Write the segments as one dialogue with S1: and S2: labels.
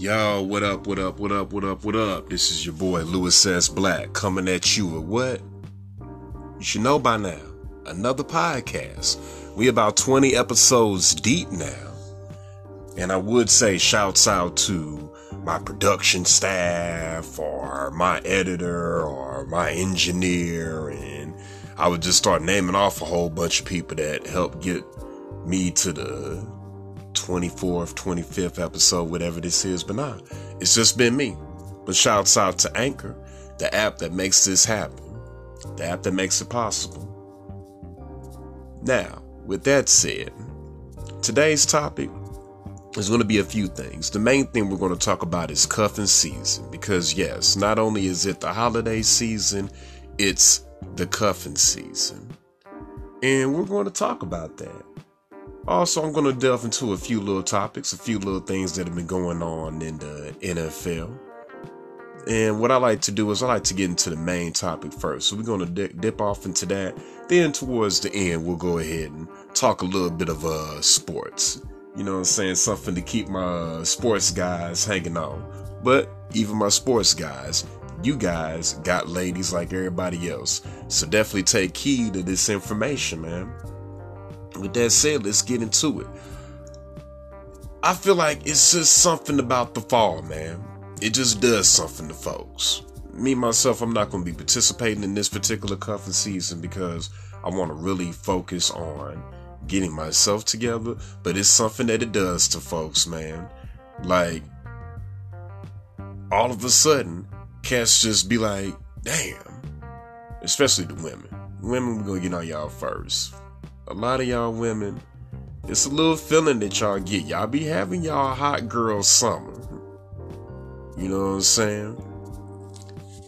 S1: Yo, what up, what up, what up, what up, what up? This is your boy Louis S. Black coming at you with what? You should know by now. Another podcast. We about 20 episodes deep now. And I would say shouts out to my production staff or my editor or my engineer and I would just start naming off a whole bunch of people that helped get me to the 24th, 25th episode, whatever this is. But nah, it's just been me. But shouts out to Anchor, the app that makes this happen, the app that makes it possible. Now, with that said, today's topic is going to be a few things. The main thing we're going to talk about is cuffing season because, yes, not only is it the holiday season, it's the cuffing season. And we're going to talk about that. Also, I'm going to delve into a few little topics, a few little things that have been going on in the NFL. And what I like to do is I like to get into the main topic first. So we're going to dip, off into that. Then towards the end, we'll go ahead and talk a little bit of uh sports. You know what I'm saying? Something to keep my sports guys hanging on. But even my sports guys, you guys got ladies like everybody else. So definitely take heed of this information, man. With that said, let's get into it. I feel like it's just something about the fall, man. It just does something to folks. Me myself, I'm not going to be participating in this particular cuffing season because I want to really focus on getting myself together. But it's something that it does to folks, man. Like, all of a sudden, cats just be like, damn. Especially the women. Women, we're to get on y'all first a lot of y'all women, it's a little feeling that y'all get. Y'all be having y'all hot girl summer. You know what I'm saying?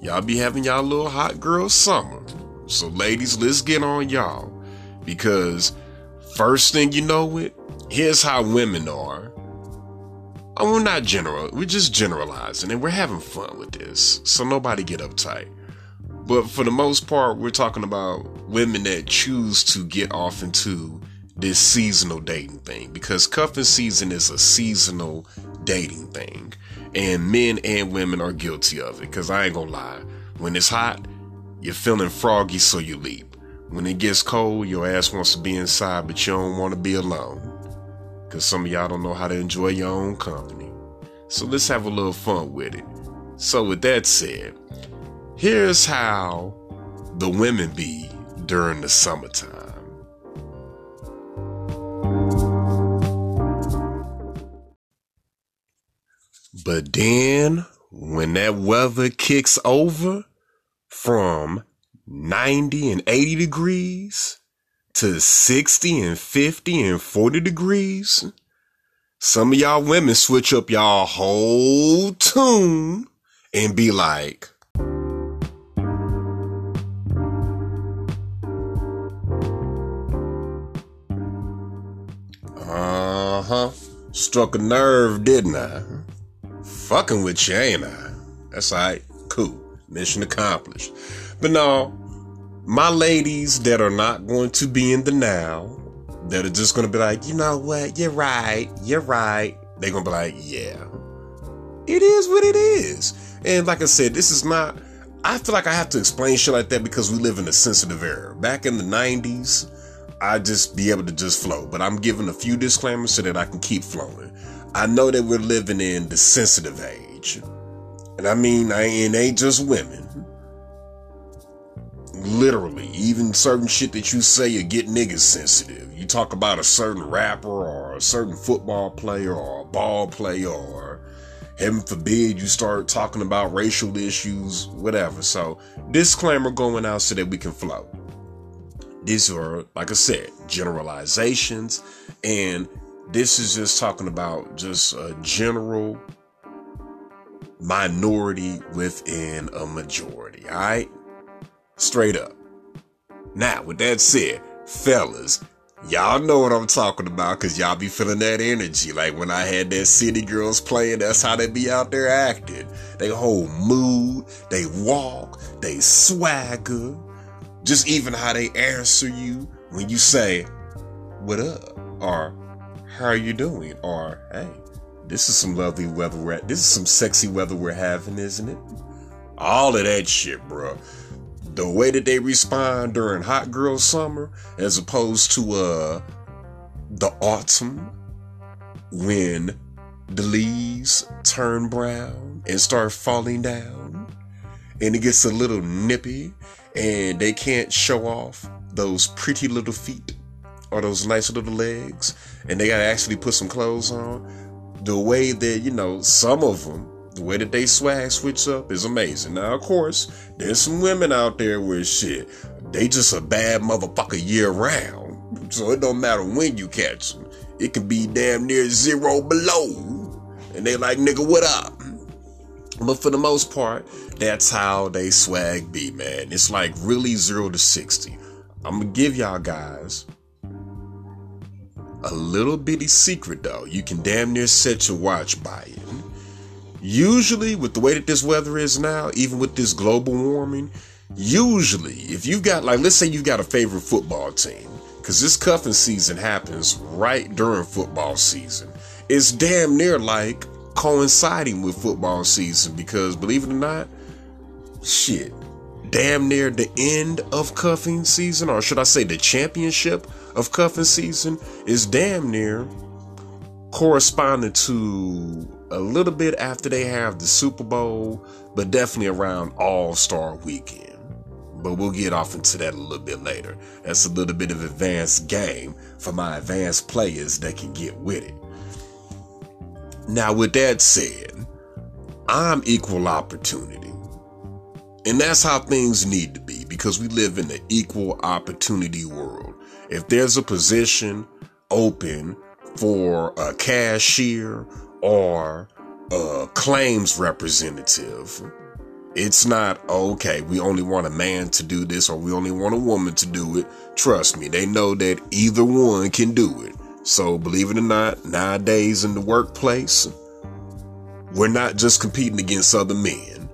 S1: Y'all be having y'all little hot girl summer. So, ladies, let's get on y'all. Because, first thing you know it, here's how women are. And we're not general, we're just generalizing and we're having fun with this. So, nobody get uptight. But for the most part, we're talking about women that choose to get off into this seasonal dating thing because cuffing season is a seasonal dating thing. And men and women are guilty of it because I ain't gonna lie. When it's hot, you're feeling froggy, so you leap. When it gets cold, your ass wants to be inside, but you don't want to be alone. Because some of y'all don't know how to enjoy your own company. So let's have a little fun with it. So, with that said, Here's how the women be during the summertime. But then, when that weather kicks over from 90 and 80 degrees to 60 and 50 and 40 degrees, some of y'all women switch up y'all whole tune and be like, huh. Struck a nerve, didn't I? Fucking with you, ain't I? That's alright. Cool. Mission accomplished. But no, my ladies that are not going to be in the now, that are just going to be like, you know what? You're right. You're right. They're going to be like, yeah. It is what it is. And like I said, this is not. I feel like I have to explain shit like that because we live in a sensitive era. Back in the 90s, I just be able to just flow. But I'm giving a few disclaimers so that I can keep flowing. I know that we're living in the sensitive age. And I mean, I it ain't just women. Literally, even certain shit that you say you get niggas sensitive. You talk about a certain rapper or a certain football player or a ball player or heaven forbid you start talking about racial issues, whatever. So, disclaimer going out so that we can flow. These are, like I said, generalizations, and this is just talking about just a general minority within a majority. All right, straight up. Now, with that said, fellas, y'all know what I'm talking about because y'all be feeling that energy. Like when I had that City Girls playing, that's how they be out there acting. They whole mood, they walk, they swagger just even how they answer you when you say, What up? or How are you doing? or Hey, this is some lovely weather. We're at. this is some sexy weather we're having, isn't it? All of that shit, bro. The way that they respond during hot girl summer, as opposed to uh the autumn, when the leaves turn brown and start falling down, and it gets a little nippy, and they can't show off those pretty little feet or those nice little legs, and they gotta actually put some clothes on. The way that, you know, some of them, the way that they swag switch up is amazing. Now, of course, there's some women out there where shit, they just a bad motherfucker year round. So it don't matter when you catch them. It can be damn near zero below. And they like, nigga, what up? But for the most part, that's how they swag be, man. It's like really zero to 60. I'm gonna give y'all guys a little bitty secret though. You can damn near set your watch by it. Usually, with the way that this weather is now, even with this global warming, usually, if you've got, like, let's say you've got a favorite football team, because this cuffing season happens right during football season, it's damn near like coinciding with football season, because believe it or not, shit, damn near the end of cuffing season, or should I say the championship of cuffing season, is damn near corresponding to a little bit after they have the Super Bowl, but definitely around All Star weekend. But we'll get off into that a little bit later. That's a little bit of advanced game for my advanced players that can get with it. Now, with that said, I'm equal opportunity. And that's how things need to be because we live in an equal opportunity world. If there's a position open for a cashier or a claims representative, it's not okay. We only want a man to do this or we only want a woman to do it. Trust me, they know that either one can do it. So, believe it or not, nowadays in the workplace, we're not just competing against other men.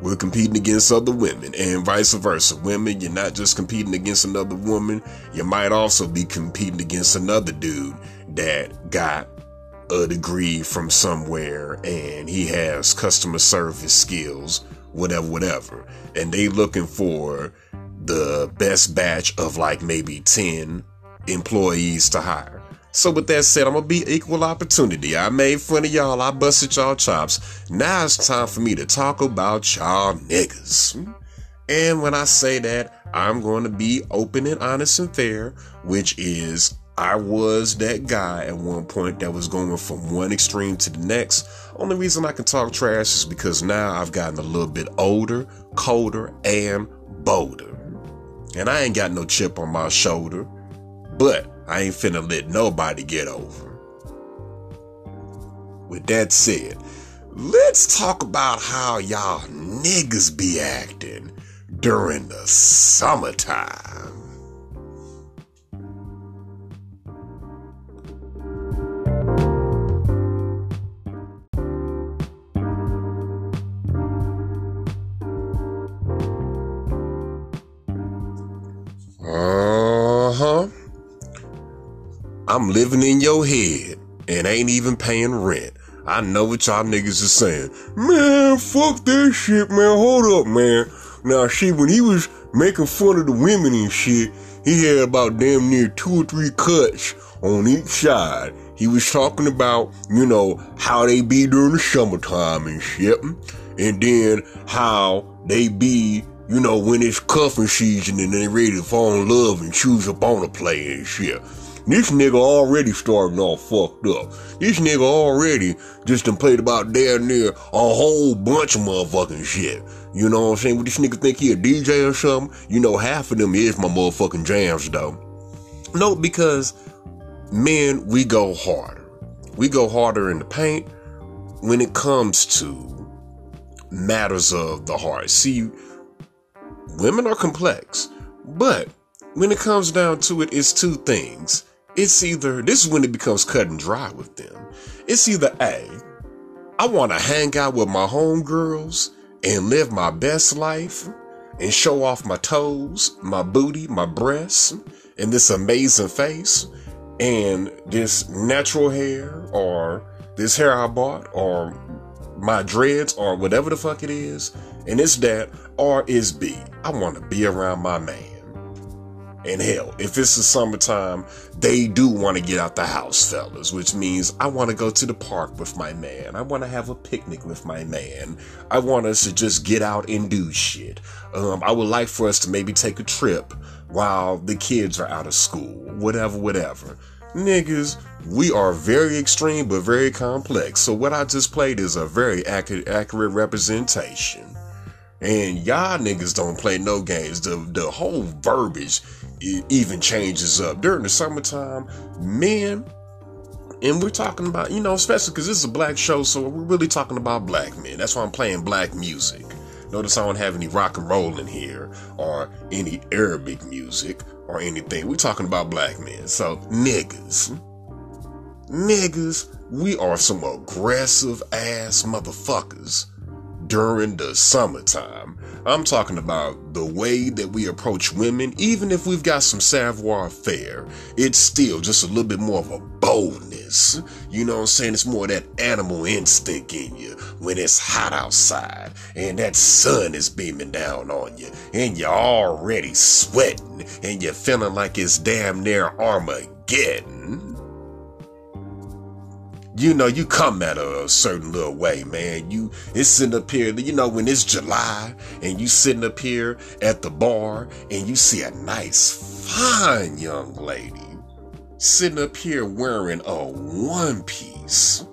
S1: We're competing against other women and vice versa. Women, you're not just competing against another woman, you might also be competing against another dude that got a degree from somewhere and he has customer service skills, whatever, whatever. And they looking for the best batch of like maybe 10 employees to hire. So with that said, I'm gonna be equal opportunity. I made fun of y'all, I busted y'all chops. Now it's time for me to talk about y'all niggas. And when I say that, I'm going to be open and honest and fair, which is I was that guy at one point that was going from one extreme to the next. Only reason I can talk trash is because now I've gotten a little bit older, colder, and bolder. And I ain't got no chip on my shoulder, but I ain't finna let nobody get over. With that said, let's talk about how y'all niggas be acting during the summertime. Living in your head and ain't even paying rent. I know what y'all niggas is saying. Man, fuck that shit, man. Hold up, man. Now, see, when he was making fun of the women and shit, he had about damn near two or three cuts on each side. He was talking about, you know, how they be during the summertime and shit. And then how they be, you know, when it's cuffing season and they ready to fall in love and choose a play and shit. This nigga already starting off fucked up. This nigga already just done played about damn near a whole bunch of motherfucking shit. You know what I'm saying? What this nigga think he a DJ or something? You know, half of them is my motherfucking jams though. No, because men, we go harder. We go harder in the paint when it comes to matters of the heart. See, women are complex, but when it comes down to it, it's two things it's either, this is when it becomes cut and dry with them. It's either A, I want to hang out with my homegirls and live my best life and show off my toes, my booty, my breasts, and this amazing face and this natural hair or this hair I bought or my dreads or whatever the fuck it is, and it's that or is B. I want to be around my man. And hell, if it's the summertime, they do want to get out the house, fellas, which means I want to go to the park with my man. I want to have a picnic with my man. I want us to just get out and do shit. Um, I would like for us to maybe take a trip while the kids are out of school, whatever, whatever. Niggas, we are very extreme but very complex. So what I just played is a very accurate, accurate representation. And y'all niggas don't play no games. The the whole verbiage even changes up during the summertime. Men, and we're talking about you know, especially because this is a black show, so we're really talking about black men. That's why I'm playing black music. Notice I don't have any rock and roll in here or any Arabic music or anything. We're talking about black men. So niggas, niggas, we are some aggressive ass motherfuckers during the summertime. I'm talking about the way that we approach women, even if we've got some savoir faire, it's still just a little bit more of a boldness. You know what I'm saying? It's more that animal instinct in you when it's hot outside and that sun is beaming down on you and you're already sweating and you're feeling like it's damn near Armageddon you know, you come at a, a, certain little way, man. You it's sitting up here, you know, when it's July and you sitting up here at the bar and you see a nice, fine young lady sitting up here wearing a one piece,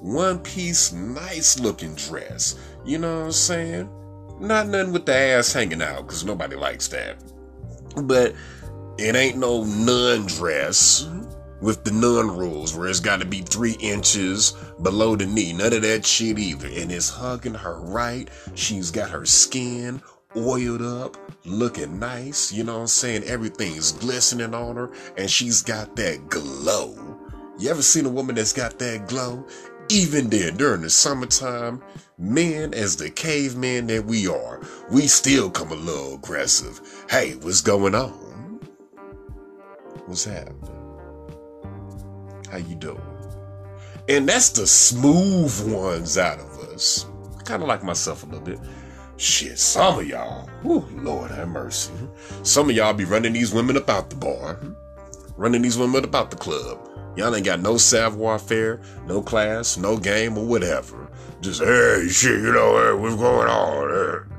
S1: one piece, nice looking dress. You know what I'm saying? Not nothing with the ass hanging out, because nobody likes that. But it ain't no nun dress with the nun rules where it's got to be three inches below the knee. None of that shit either. And it's hugging her right. She's got her skin oiled up, looking nice. You know what I'm saying? Everything's glistening on her and she's got that glow. You ever seen a woman that's got that glow? Even then, during the summertime, men, as the cavemen that we are, we still come a little aggressive. Hey, what's going on? What's happening? How you doing? And that's the smooth ones out of us. Kind of like myself a little bit. Shit, some of y'all, whew, Lord have mercy. Some of y'all be running these women about the bar, running these women about the club. Y'all ain't got no savoir faire, no class, no game, or whatever. Just, hey, shit, you know, hey, what's going on?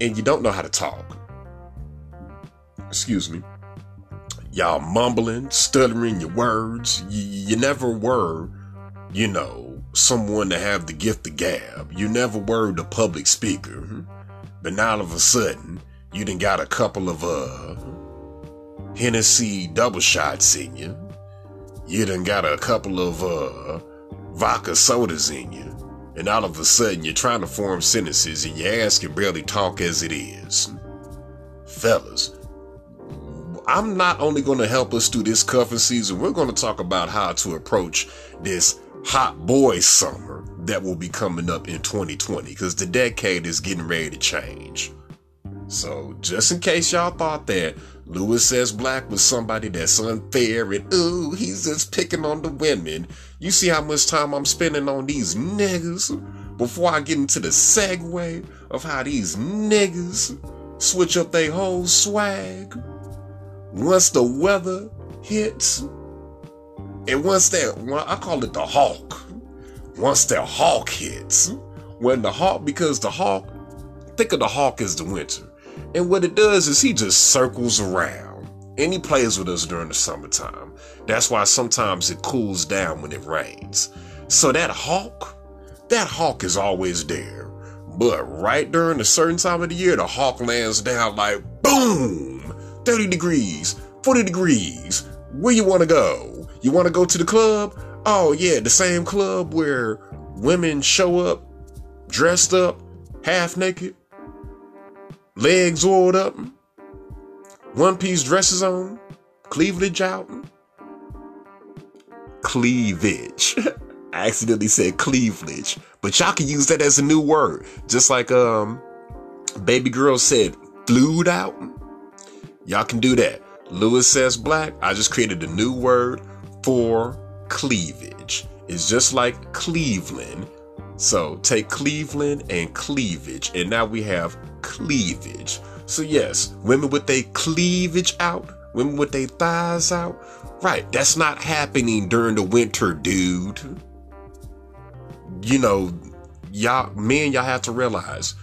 S1: And you don't know how to talk. Excuse me y'all mumbling, stuttering your words. You, you never were, you know, someone to have the gift of gab. You never were the public speaker. But now all of a sudden, you done got a couple of, uh, Hennessy double shots in you. You done got a couple of, uh, vodka sodas in you. And all of a sudden, you're trying to form sentences and your ass can barely talk as it is. Fellas, I'm not only going to help us through this cuffing season, we're going to talk about how to approach this hot boy summer that will be coming up in 2020 because the decade is getting ready to change. So, just in case y'all thought that Louis says Black was somebody that's unfair and ooh, he's just picking on the women, you see how much time I'm spending on these niggas? Before I get into the segue of how these niggas switch up their whole swag once the weather hits, and once that, well, I call it the hawk. Once the hawk hits, when the hawk, because the hawk, think of the hawk as the winter. And what it does is he just circles around and he plays with us during the summertime. That's why sometimes it cools down when it rains. So that hawk, that hawk is always there. But right during a certain time of the year, the hawk lands down like boom 30 degrees, 40 degrees. Where you want to go? You want to go to the club? Oh, yeah, the same club where women show up dressed up, half naked, legs oiled up, one piece dresses on, cleavage out. Cleavage. I accidentally said cleavage, but y'all can use that as a new word. Just like um baby girl said flued out. Y'all can do that. Louis says Black, I just created a new word for cleavage. It's just like Cleveland. So take Cleveland and cleavage, and now we have cleavage. So yes, women with their cleavage out, women with their thighs out. Right, that's not happening during the winter, dude. You know, y'all men, y'all have to realize,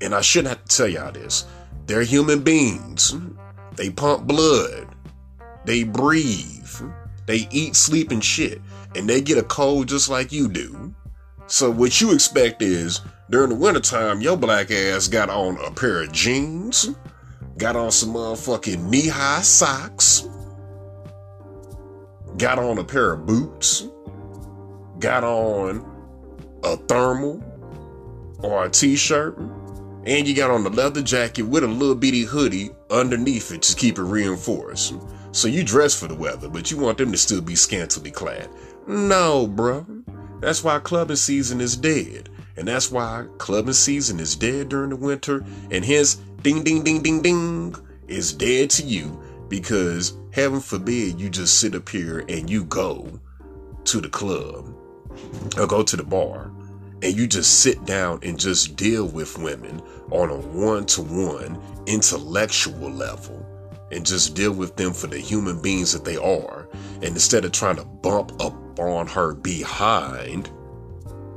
S1: and I shouldn't have to tell y'all this. They're human beings. They pump blood. They breathe. They eat, sleep, and shit. And they get a cold just like you do. So what you expect is during the wintertime, your black ass got on a pair of jeans, got on some motherfucking knee-high socks, got on a pair of boots, got on a thermal or a t-shirt, and you got on the leather jacket with a little bitty hoodie underneath it to keep it reinforced. So you dress for the weather, but you want them to still be scantily clad. No, bro. That's why clubbing season is dead. And that's why clubbing season is dead during the winter. And hence, ding, ding, ding, ding, ding, is dead to you because heaven forbid you just sit up here and you go to the club or go to the bar and you just sit down and just deal with women on a one to one intellectual level and just deal with them for the human beings that they are. And instead of trying to bump up on her behind,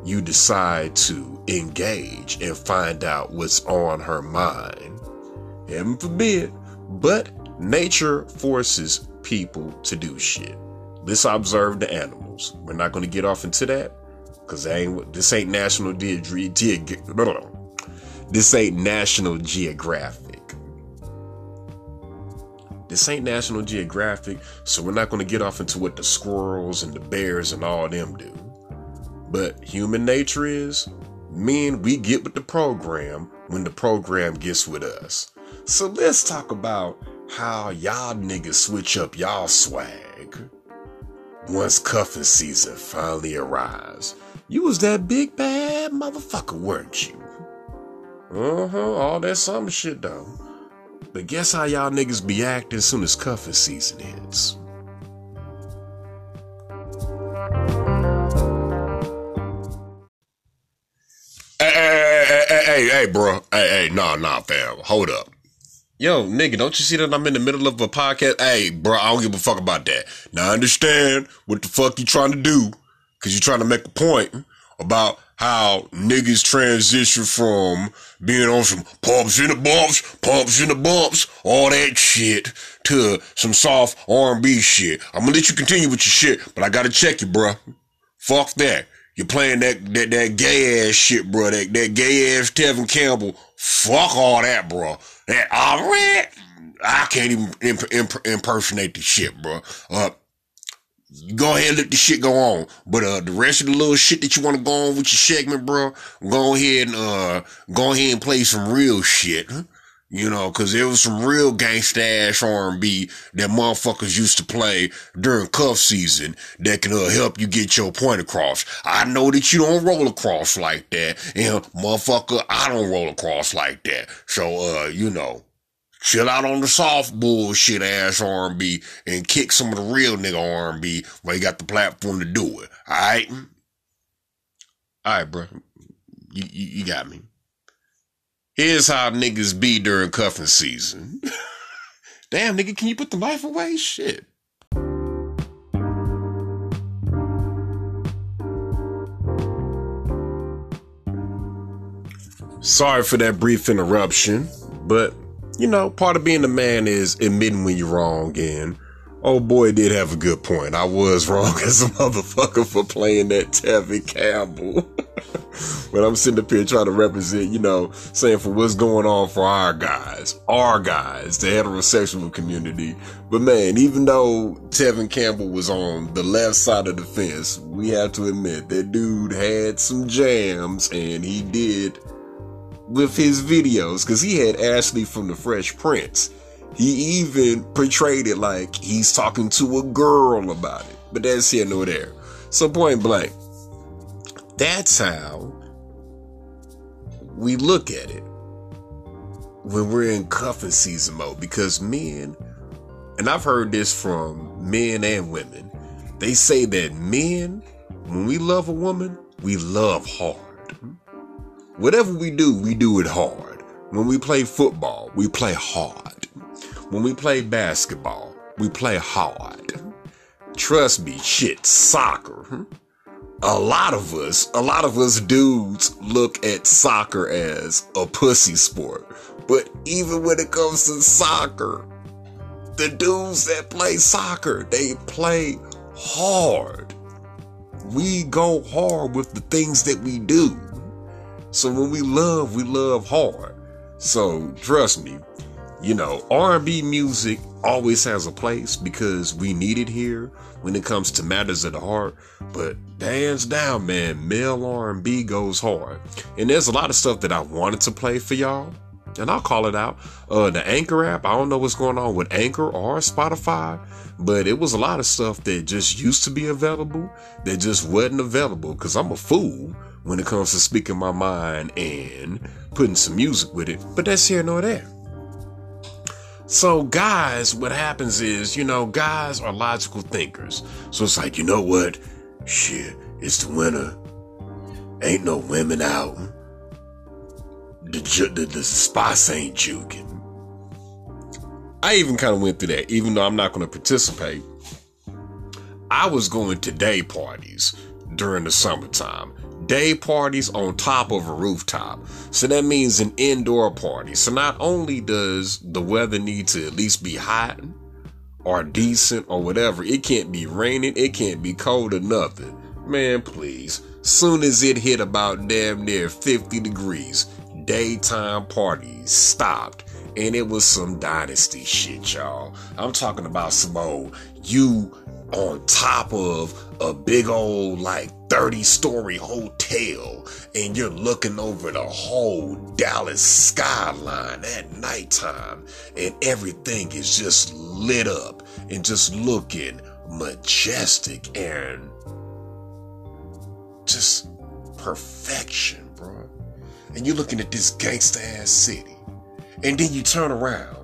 S1: you decide to engage and find out what's on her mind. Heaven forbid. But nature forces people to do shit. Let's observe the animals. We're not going to get off into that because ain't this ain't National Ge- Ge- This ain't National Geographic. This ain't National Geographic, so we're not going to get off into what the squirrels and the bears and all them do. But human nature is, men, we get with the program when the program gets with us. So let's talk about how y'all niggas switch up y'all swag once cuffing season finally arrives. You was that big bad motherfucker, weren't you? Uh huh, all that summer shit though. But guess how y'all niggas be acting as soon as cuffing season hits? Hey, hey, hey, hey, hey, hey, bro. Hey, hey, nah, nah, fam. Hold up. Yo, nigga, don't you see that I'm in the middle of a podcast? Hey, bro, I don't give a fuck about that. Now, I understand what the fuck you trying to do, cause you're trying to make a point about how niggas transition from being on some pumps in the bumps, pumps in the bumps, all that shit to some soft R&B shit. I'm gonna let you continue with your shit, but I gotta check you, bruh. Fuck that. You're playing that, that, that gay ass shit, bro. That, that gay ass Tevin Campbell. Fuck all that, bro. That, alright. I can't even imp- imp- impersonate the shit, bro. Uh, go ahead and let the shit go on. But uh the rest of the little shit that you want to go on with your segment, bro, go ahead and uh go ahead and play some real shit. You know, cause there was some real gangsta ass R&B that motherfuckers used to play during cuff season that can uh, help you get your point across. I know that you don't roll across like that, and motherfucker, I don't roll across like that. So, uh, you know, chill out on the soft bullshit ass R&B and kick some of the real nigga R&B while you got the platform to do it. All right, all right, bro. You, you, you got me. Here's how niggas be during cuffing season. Damn, nigga, can you put the life away? Shit. Sorry for that brief interruption, but you know, part of being a man is admitting when you're wrong. And oh boy, did have a good point. I was wrong as a motherfucker for playing that Tevin Campbell. but I'm sitting up here trying to represent, you know, saying for what's going on for our guys, our guys, the heterosexual community. But man, even though Tevin Campbell was on the left side of the fence, we have to admit that dude had some jams and he did with his videos because he had Ashley from the Fresh Prince. He even portrayed it like he's talking to a girl about it. But that's here nor there. So point blank, that's how we look at it when we're in cuffing season mode because men, and I've heard this from men and women, they say that men when we love a woman, we love hard. Whatever we do, we do it hard. When we play football, we play hard. When we play basketball, we play hard. Trust me, shit, soccer. A lot of us, a lot of us dudes look at soccer as a pussy sport. But even when it comes to soccer, the dudes that play soccer, they play hard. We go hard with the things that we do. So when we love, we love hard. So trust me, you know, R&B music always has a place because we need it here when it comes to matters of the heart. But hands down, man, male R&B goes hard. And there's a lot of stuff that I wanted to play for y'all and I'll call it out. Uh, the Anchor app, I don't know what's going on with Anchor or Spotify, but it was a lot of stuff that just used to be available that just wasn't available because I'm a fool when it comes to speaking my mind and putting some music with it. But that's here nor there. So, guys, what happens is, you know, guys are logical thinkers. So it's like, you know what? Shit, it's the winter. Ain't no women out the, the, the spots ain't juking. I even kind of went through that, even though I'm not going to participate. I was going to day parties during the summertime. Day parties on top of a rooftop. So that means an indoor party. So not only does the weather need to at least be hot or decent or whatever, it can't be raining, it can't be cold or nothing. Man, please. Soon as it hit about damn near 50 degrees, daytime parties stopped and it was some dynasty shit, y'all. I'm talking about some old you on top of a big old like 30 story hotel and you're looking over the whole Dallas skyline at nighttime and everything is just lit up and just looking majestic and just perfection, bro and you're looking at this gangsta ass city. And then you turn around,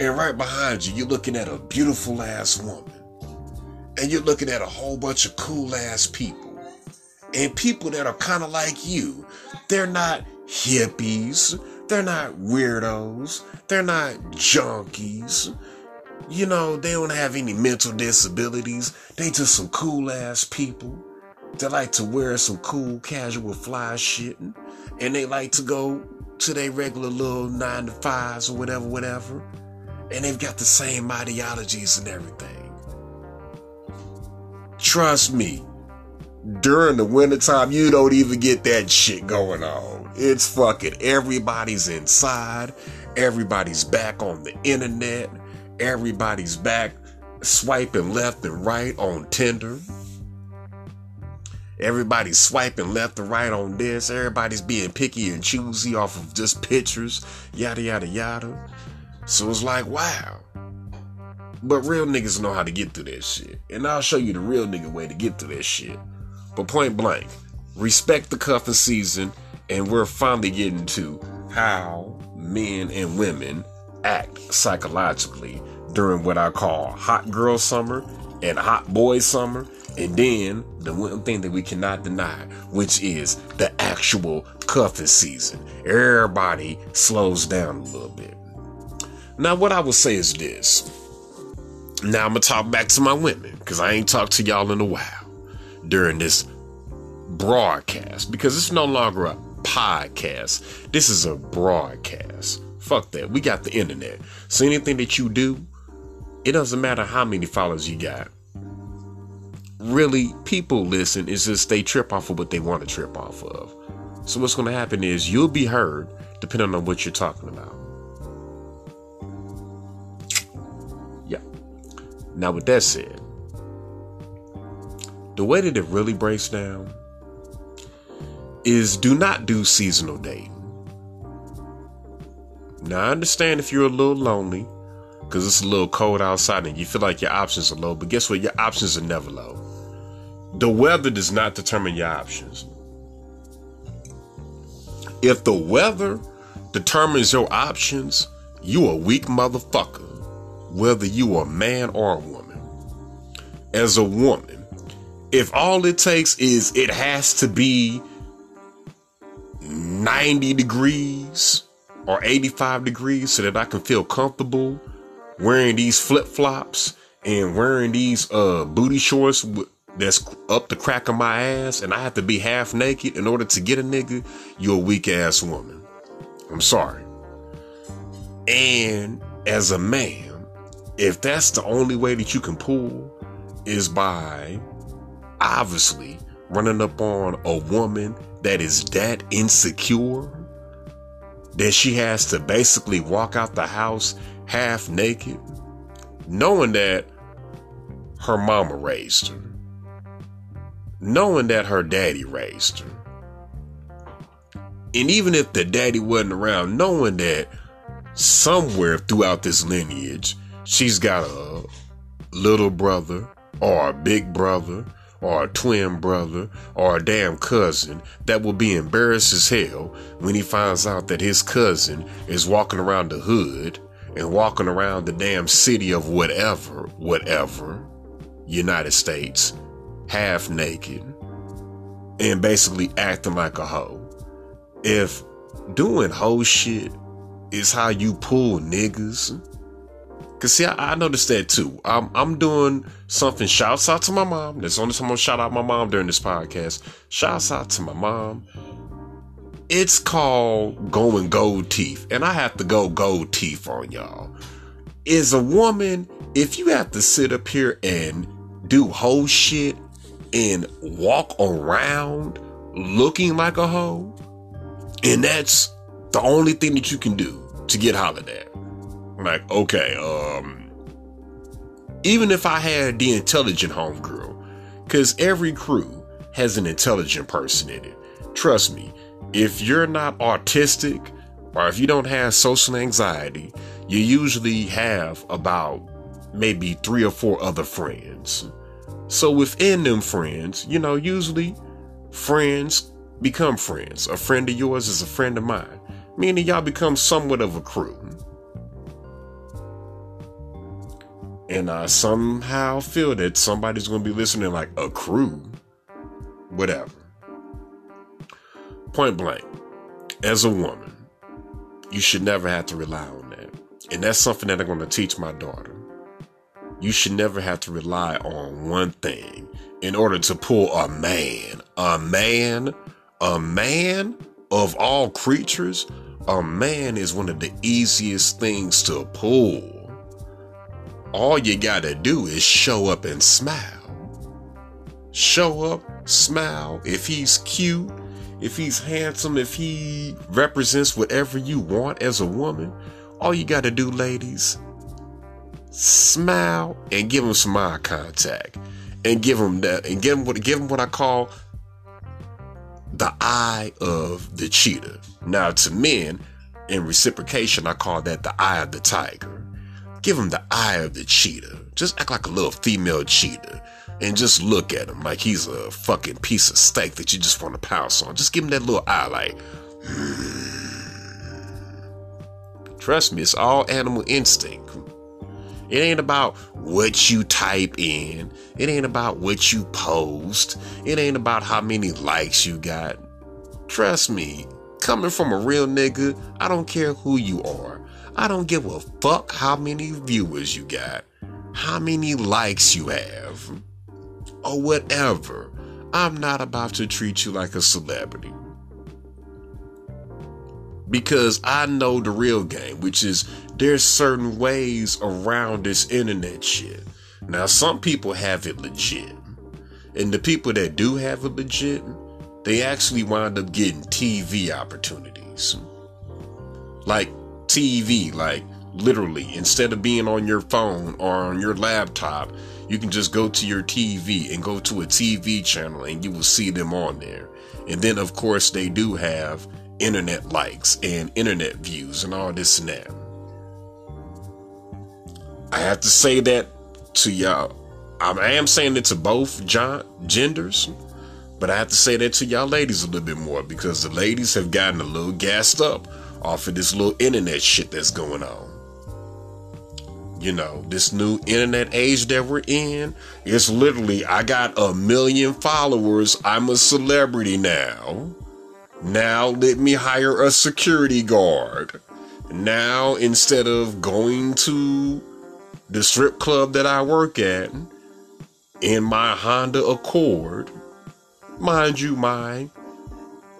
S1: and right behind you, you're looking at a beautiful ass woman. And you're looking at a whole bunch of cool ass people. And people that are kind of like you. They're not hippies. They're not weirdos. They're not junkies. You know, they don't have any mental disabilities. They just some cool ass people. They like to wear some cool, casual, fly shit and they like to go to their regular little nine to fives or whatever, whatever. And they've got the same ideologies and everything. Trust me, during the wintertime, you don't even get that shit going on. It's fucking everybody's inside, everybody's back on the internet, everybody's back swiping left and right on Tinder. Everybody's swiping left and right on this. Everybody's being picky and choosy off of just pictures, yada, yada, yada. So it's like, wow. But real niggas know how to get through that shit. And I'll show you the real nigga way to get through that shit. But point blank, respect the cuffing season, and we're finally getting to how men and women act psychologically during what I call hot girl summer and hot boy summer and then the one thing that we cannot deny, which is the actual cuffing season. Everybody slows down a little bit. Now, what I will say is this. Now I'm gonna talk back to my women, because I ain't talked to y'all in a while during this broadcast, because it's no longer a podcast. This is a broadcast. Fuck that. We got the internet. So anything that you do, it doesn't matter how many followers you got really people listen. It's just they trip off of what they want to trip off of. So what's to happen is you'll be heard depending on what you're talking about. Now with that said, the way that it really breaks down is do not do seasonal dating. Now I understand if you're a little lonely because it's a little cold outside and you feel like your options are low, but guess what? Your options are never low. The weather does not determine your options. If the weather determines your options, you a weak motherfucker, whether you are a man or a woman. As a woman, if all it takes is it has to be 90 degrees or 85 degrees so that I can feel comfortable wearing these flip flops and wearing these uh booty shorts that's up the crack of my ass and I have to be half naked in order to get a nigga, you're a weak ass woman. I'm sorry. And as a man, if that's the only way that you can pull is by obviously running up on a woman that is that insecure that she has to basically walk out the house half naked, knowing that her mama raised her, knowing that her daddy raised her. And even if the daddy wasn't around, knowing that somewhere throughout this lineage, she's got a little brother or a big brother or a twin brother or a damn cousin that will be embarrassed as hell when he finds out that his cousin is walking around the hood and walking around the damn city of whatever, whatever, United States, half naked and basically acting like a hoe. If doing hoe shit is how you pull niggas, Cause see, I, I, noticed that too. I'm I'm doing something. Shouts out to my mom. There's only time I'm gonna shout out my mom during this podcast. Shouts out to my mom. It's called going gold teeth, and I have to go gold teeth on y'all. Is a woman if you have to sit up here and do whole shit and walk around looking like a hoe, and that's the only thing that you can do to get hollered at like, okay, um, even if I had the intelligent homegirl, because every crew has an intelligent person in it. Trust me, if you're not autistic or if you don't have social anxiety, you usually have about maybe three or four other friends. So within them friends, you know, usually friends become friends. A friend of yours is a friend of mine, meaning y'all become somewhat of a crew. And I somehow feel that somebody's going to be listening like a crew. Whatever. Point blank, as a woman, you should never have to rely on that. And that's something that I'm going to teach my daughter. You should never have to rely on one thing in order to pull a man. A man, a man of all creatures, a man is one of the easiest things to pull all you gotta do is show up and smile. Show up, smile. If he's cute, if he's handsome, if he represents whatever you want as a woman, all you gotta do, ladies, smile and give him some eye contact, and give him that, and give him what give him what I call the eye of the cheetah. Now, to men, in reciprocation, I call that the eye of the tiger. Give him the eye of the cheetah. Just act like a little female cheetah. And just look at him like he's a fucking piece of steak that you just want to pounce on. Just give him that little eye like, hmm. Trust me, it's all animal instinct. It ain't about what you type in. It ain't about what you post. It ain't about how many likes you got. Trust me, coming from a real nigga, I don't care who you are. I don't give a fuck how many viewers you got, how many likes you have, or whatever. I'm not about to treat you like a celebrity. Because I know the real game, which is there's certain ways around this internet shit. Now, some people have it legit. And the people that do have it legit, they actually wind up getting TV opportunities. Like, TV, like literally, instead of being on your phone or on your laptop, you can just go to your TV and go to a TV channel and you will see them on there. And then, of course, they do have internet likes and internet views and all this and that. I have to say that to y'all. I am saying it to both John, genders, but I have to say that to y'all ladies a little bit more because the ladies have gotten a little gassed up off of this little internet shit that's going on. you know, this new internet age that we're in, it's literally, I got a million followers. I'm a celebrity now. Now let me hire a security guard. Now, instead of going to the strip club that I work at in my Honda Accord, mind you, my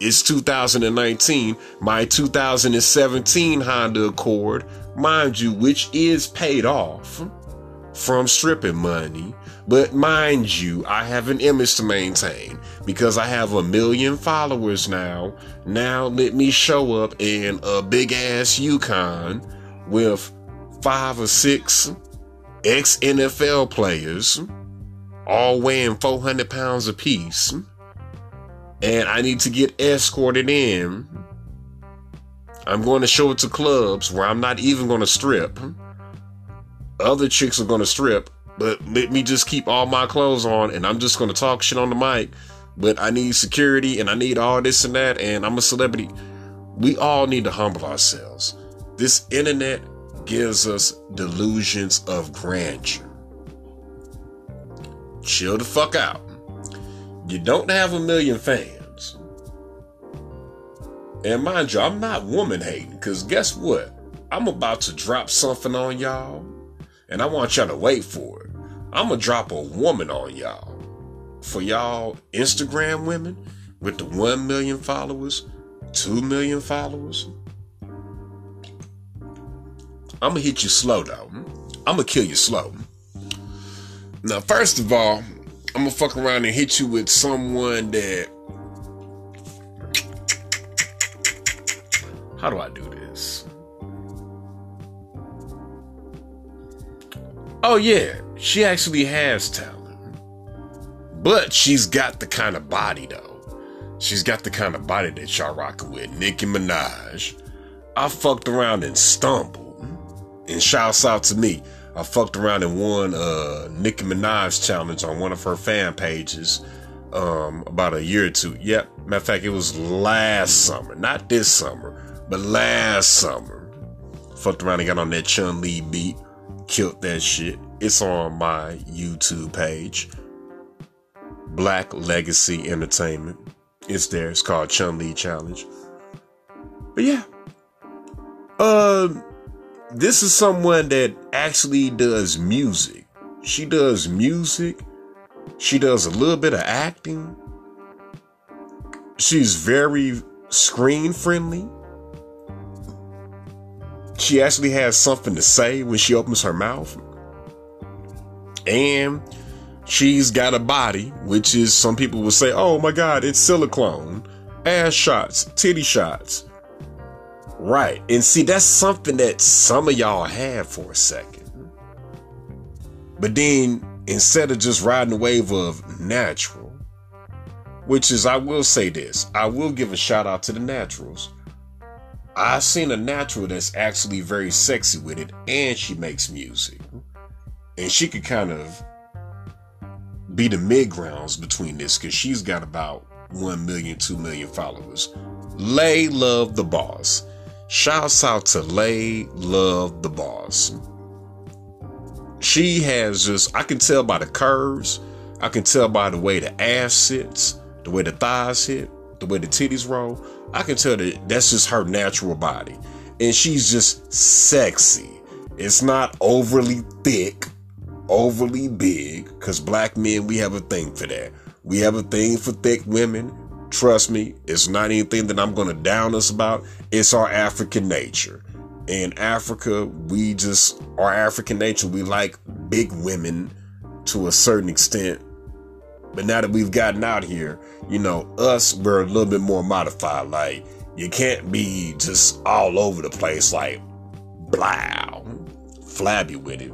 S1: it's 2019, my 2017 Honda Accord, mind you, which is paid off from stripping money. But mind you, I have an image to maintain because I have a million followers now. Now let me show up in a big ass Yukon with five or six ex NFL players, all weighing 400 pounds apiece and I need to get escorted in. I'm going to show it to clubs where I'm not even going to strip. Other chicks are going to strip, but let me just keep all my clothes on and I'm just going to talk shit on the mic. But I need security and I need all this and that, and I'm a celebrity. We all need to humble ourselves. This internet gives us delusions of grandeur. Chill the fuck out. You don't have a million fans. And mind you, I'm not woman hating, because guess what? I'm about to drop something on y'all, and I want y'all to wait for it. I'm gonna drop a woman on y'all. For y'all Instagram women with the 1 million followers, 2 million followers, I'm gonna hit you slow though. I'm gonna kill you slow. Now, first of all, I'm gonna fuck around and hit you with someone that. How do I do this? Oh, yeah, she actually has talent. But she's got the kind of body, though. She's got the kind of body that y'all rocking with. Nicki Minaj. I fucked around and stumbled. And shouts out to me. I fucked around and won a Nicki Minaj challenge on one of her fan pages um, about a year or two. Yep. Matter of fact, it was last summer, not this summer, but last summer. Fucked around and got on that Chun Li beat, killed that shit. It's on my YouTube page, Black Legacy Entertainment. It's there. It's called Chun Li Challenge. But yeah, uh, this is someone that actually does music. She does music. She does a little bit of acting. She's very screen friendly. She actually has something to say when she opens her mouth. And she's got a body, which is some people will say, oh my God, it's silicone, ass shots, titty shots. Right. And see, that's something that some of y'all have for a second. But then instead of just riding the wave of natural, which is, I will say this, I will give a shout out to the naturals. I've seen a natural that's actually very sexy with it, and she makes music. And she could kind of be the mid grounds between this because she's got about 1 million, 2 million followers. Lay Love the Boss. Shouts out to Lay Love the Boss. She has just, I can tell by the curves, I can tell by the way the ass sits, the way the thighs hit, the way the titties roll. I can tell that that's just her natural body. And she's just sexy. It's not overly thick, overly big, because black men, we have a thing for that. We have a thing for thick women. Trust me, it's not anything that I'm going to down us about. It's our African nature. In Africa, we just, our African nature, we like big women to a certain extent. But now that we've gotten out here, you know, us, we're a little bit more modified. Like, you can't be just all over the place, like, blow, flabby with it.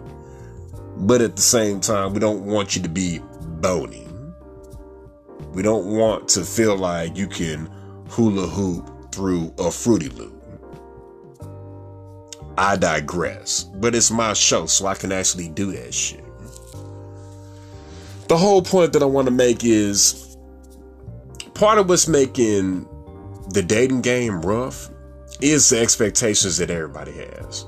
S1: But at the same time, we don't want you to be bony. We don't want to feel like you can hula hoop through a Fruity Loop. I digress, but it's my show, so I can actually do that shit. The whole point that I want to make is part of what's making the dating game rough is the expectations that everybody has.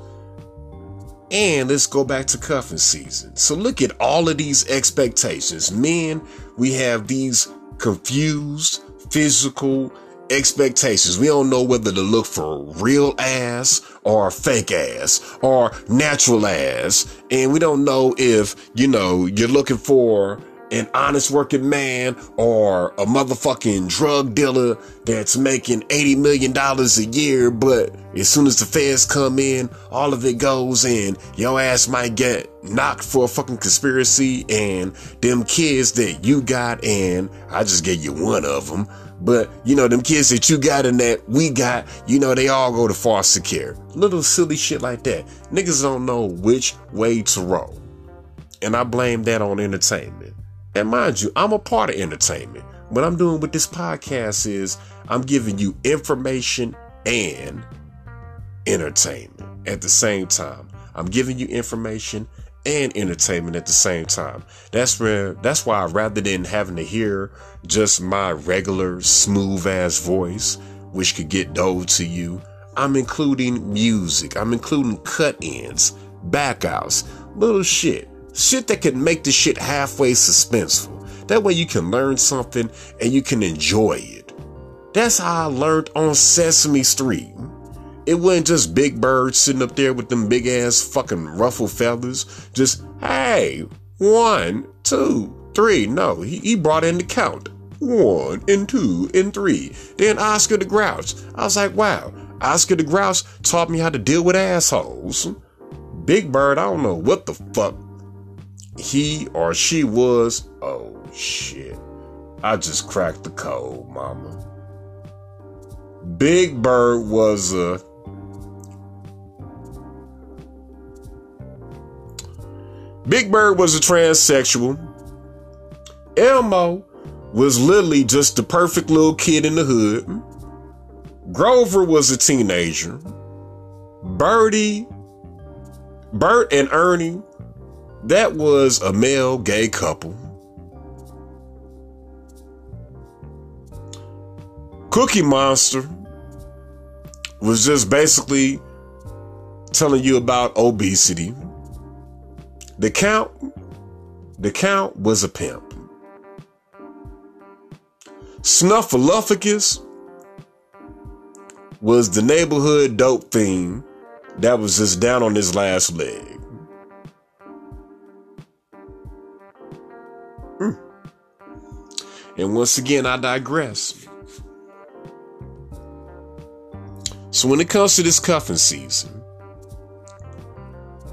S1: And let's go back to cuffing season. So look at all of these expectations. Men, we have these confused physical expectations. We don't know whether to look for real ass or fake ass or natural ass. And we don't know if, you know, you're looking for an honest working man or a motherfucking drug dealer that's making $80 million a year, but as soon as the feds come in, all of it goes in. Your ass might get knocked for a fucking conspiracy and them kids that you got and I just gave you one of them. But, you know, them kids that you got and that we got, you know, they all go to foster care. Little silly shit like that. Niggas don't know which way to roll. And I blame that on entertainment. And mind you, I'm a part of entertainment. What I'm doing with this podcast is I'm giving you information and entertainment at the same time. I'm giving you information and entertainment at the same time. That's where that's why rather than having to hear just my regular smooth ass voice, which could get dull to you, I'm including music. I'm including cut ins, backouts, little shit. Shit that can make the shit halfway suspenseful. That way you can learn something and you can enjoy it. That's how I learned on Sesame Street. It wasn't just Big Bird sitting up there with them big ass fucking ruffle feathers. Just, hey, one, two, three. No, he, he brought in the count. One and two and three. Then Oscar the Grouch. I was like, wow, Oscar the Grouch taught me how to deal with assholes. Big Bird, I don't know what the fuck he or she was. Oh shit. I just cracked the code, mama. Big Bird was a Big Bird was a transsexual. Elmo was literally just the perfect little kid in the hood. Grover was a teenager. Birdie, Bert and Ernie, that was a male gay couple. Cookie Monster was just basically telling you about obesity. The Count, the Count was a pimp. Snuffleupagus was the neighborhood dope theme that was just down on his last leg. Hmm. And once again, I digress. So when it comes to this cuffing season,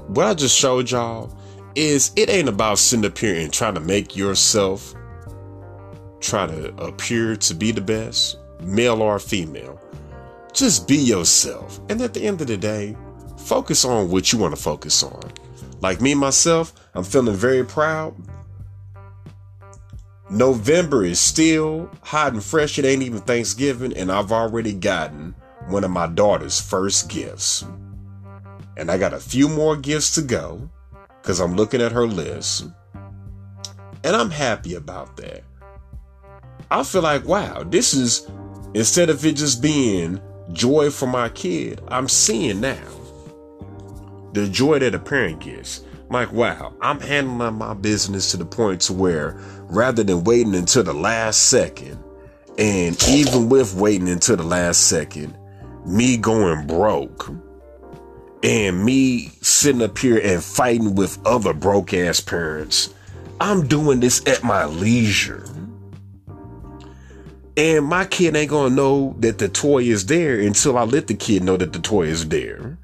S1: what I just showed y'all is it ain't about sitting up here and trying to make yourself try to appear to be the best, male or female. Just be yourself. And at the end of the day, focus on what you want to focus on. Like me, myself, I'm feeling very proud. November is still hot and fresh. It ain't even Thanksgiving, and I've already gotten one of my daughter's first gifts. And I got a few more gifts to go because I'm looking at her list. And I'm happy about that. I feel like, wow, this is, instead of it just being joy for my kid, I'm seeing now the joy that a parent gets. Like, wow, I'm handling my business to the point to where rather than waiting until the last second, and even with waiting until the last second, me going broke and me sitting up here and fighting with other broke ass parents, I'm doing this at my leisure. And my kid ain't gonna know that the toy is there until I let the kid know that the toy is there.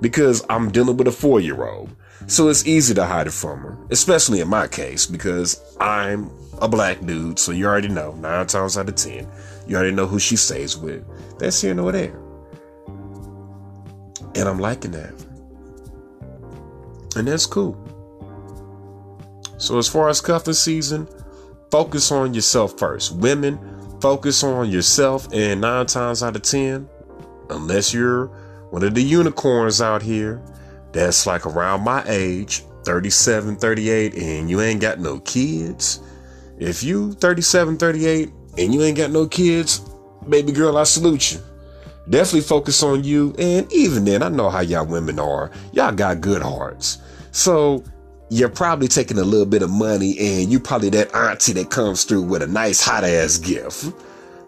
S1: Because I'm dealing with a four year old. So it's easy to hide it from her, especially in my case, because I'm a black dude. So you already know, nine times out of ten, you already know who she stays with. That's here nor there. And I'm liking that. And that's cool. So, as far as cuffing season, focus on yourself first. Women, focus on yourself. And nine times out of 10, unless you're one of the unicorns out here that's like around my age, 37, 38, and you ain't got no kids, if you 37, 38, and you ain't got no kids, baby girl, I salute you. Definitely focus on you. And even then, I know how y'all women are. Y'all got good hearts. So you're probably taking a little bit of money and you probably that auntie that comes through with a nice hot ass gift.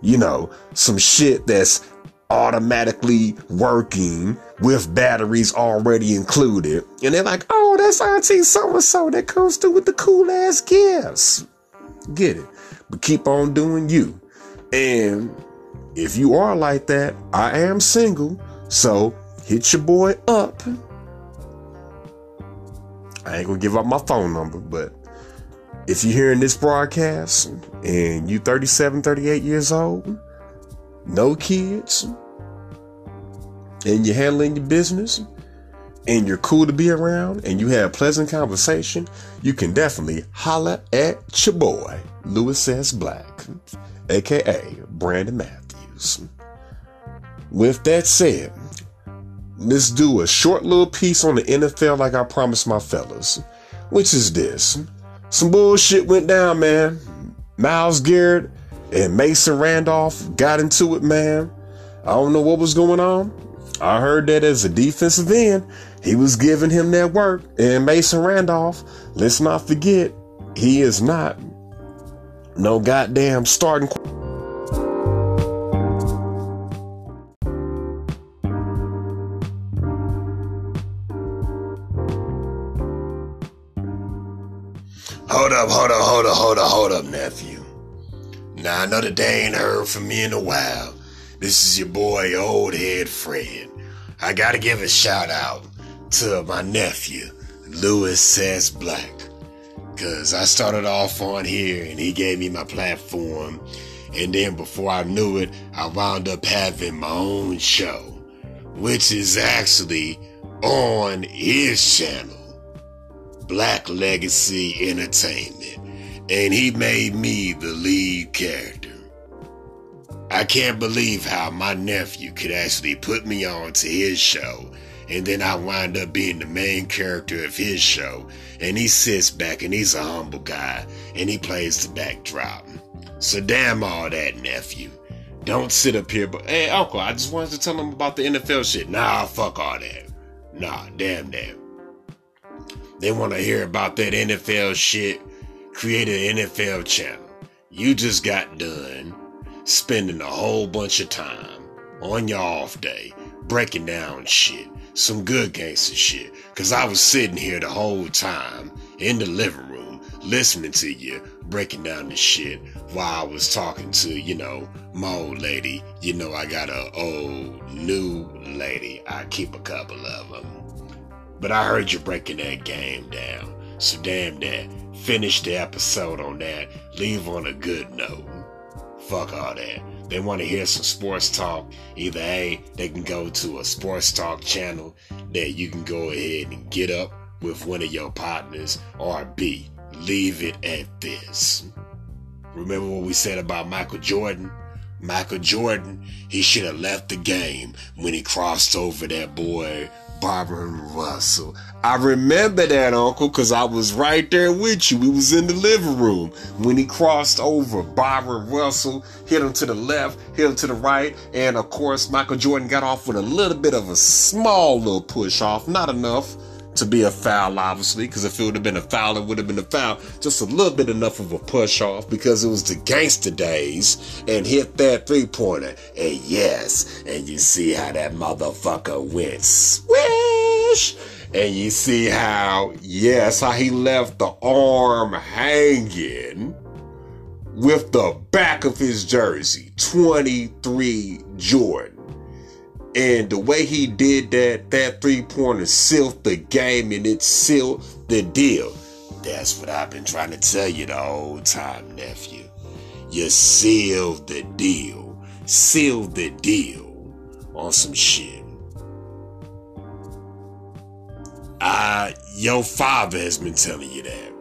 S1: You know, some shit that's automatically working with batteries already included. And they're like, oh, that's Auntie so and so that comes through with the cool ass gifts. Get it. But keep on doing you. And if you are like that, I am single. So hit your boy up. I ain't gonna give up my phone number, but if you're hearing this broadcast and you 37, 38 years old, no kids, and you're handling your business, and you're cool to be around, and you have pleasant conversation, you can definitely holla at your boy, Louis S. Black, aka Brandon Matthews. With that said, let's do a short little piece on the NFL like I promised my fellas, which is this. Some bullshit went down, man. Myles Garrett and Mason Randolph got into it, man. I don't know what was going on. I heard that as a defensive end, he was giving him that work. And Mason Randolph, let's not forget, he is not no goddamn starting. Hold up, hold up, hold up, hold up, hold up, nephew. Now I know that they ain't heard from me in a while. This is your boy, Old Head Fred. I gotta give a shout out to my nephew, Louis S. Black. Cause I started off on here and he gave me my platform. And then before I knew it, I wound up having my own show, which is actually on his channel, Black Legacy Entertainment. And he made me the lead character. I can't believe how my nephew could actually put me on to his show, and then I wind up being the main character of his show, and he sits back and he's a humble guy, and he plays the backdrop. So damn all that, nephew. Don't sit up here, but hey, uncle, I just wanted to tell him about the NFL shit. Nah, fuck all that. Nah, damn that. They want to hear about that NFL shit. Create an NFL channel. You just got done spending a whole bunch of time on your off day breaking down shit, some good gangster shit. Cause I was sitting here the whole time in the living room listening to you breaking down the shit while I was talking to, you know, my old lady. You know, I got a old new lady. I keep a couple of them. But I heard you breaking that game down. So damn that. Finish the episode on that. Leave on a good note. Fuck all that. They want to hear some sports talk. Either A, they can go to a sports talk channel that you can go ahead and get up with one of your partners, or B, leave it at this. Remember what we said about Michael Jordan? Michael Jordan, he should have left the game when he crossed over that boy Byron Russell. I remember that, Uncle, because I was right there with you. We was in the living room when he crossed over. Byron Russell hit him to the left, hit him to the right, and of course, Michael Jordan got off with a little bit of a small little push off, not enough to be a foul, obviously, because if it would have been a foul, it would have been a foul. Just a little bit enough of a push off because it was the gangster days and hit that three pointer. And yes, and you see how that motherfucker went swish. And you see how, yes, how he left the arm hanging with the back of his jersey, 23 Jordan. And the way he did that, that three pointer sealed the game and it sealed the deal. That's what I've been trying to tell you the whole time, nephew. You sealed the deal. Sealed the deal on some shit. Uh, your father has been telling you that.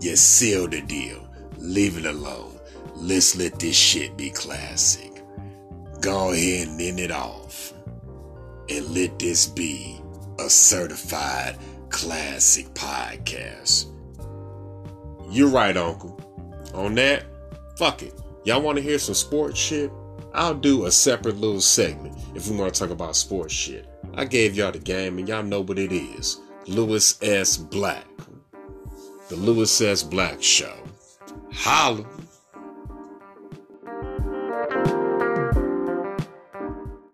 S1: You sealed the deal. Leave it alone. Let's let this shit be classic go ahead and end it off and let this be a certified classic podcast. You're right, Uncle. On that, fuck it. Y'all want to hear some sports shit? I'll do a separate little segment if we want to talk about sports shit. I gave y'all the game and y'all know what it is. Louis S. Black. The Louis S. Black Show. Holla.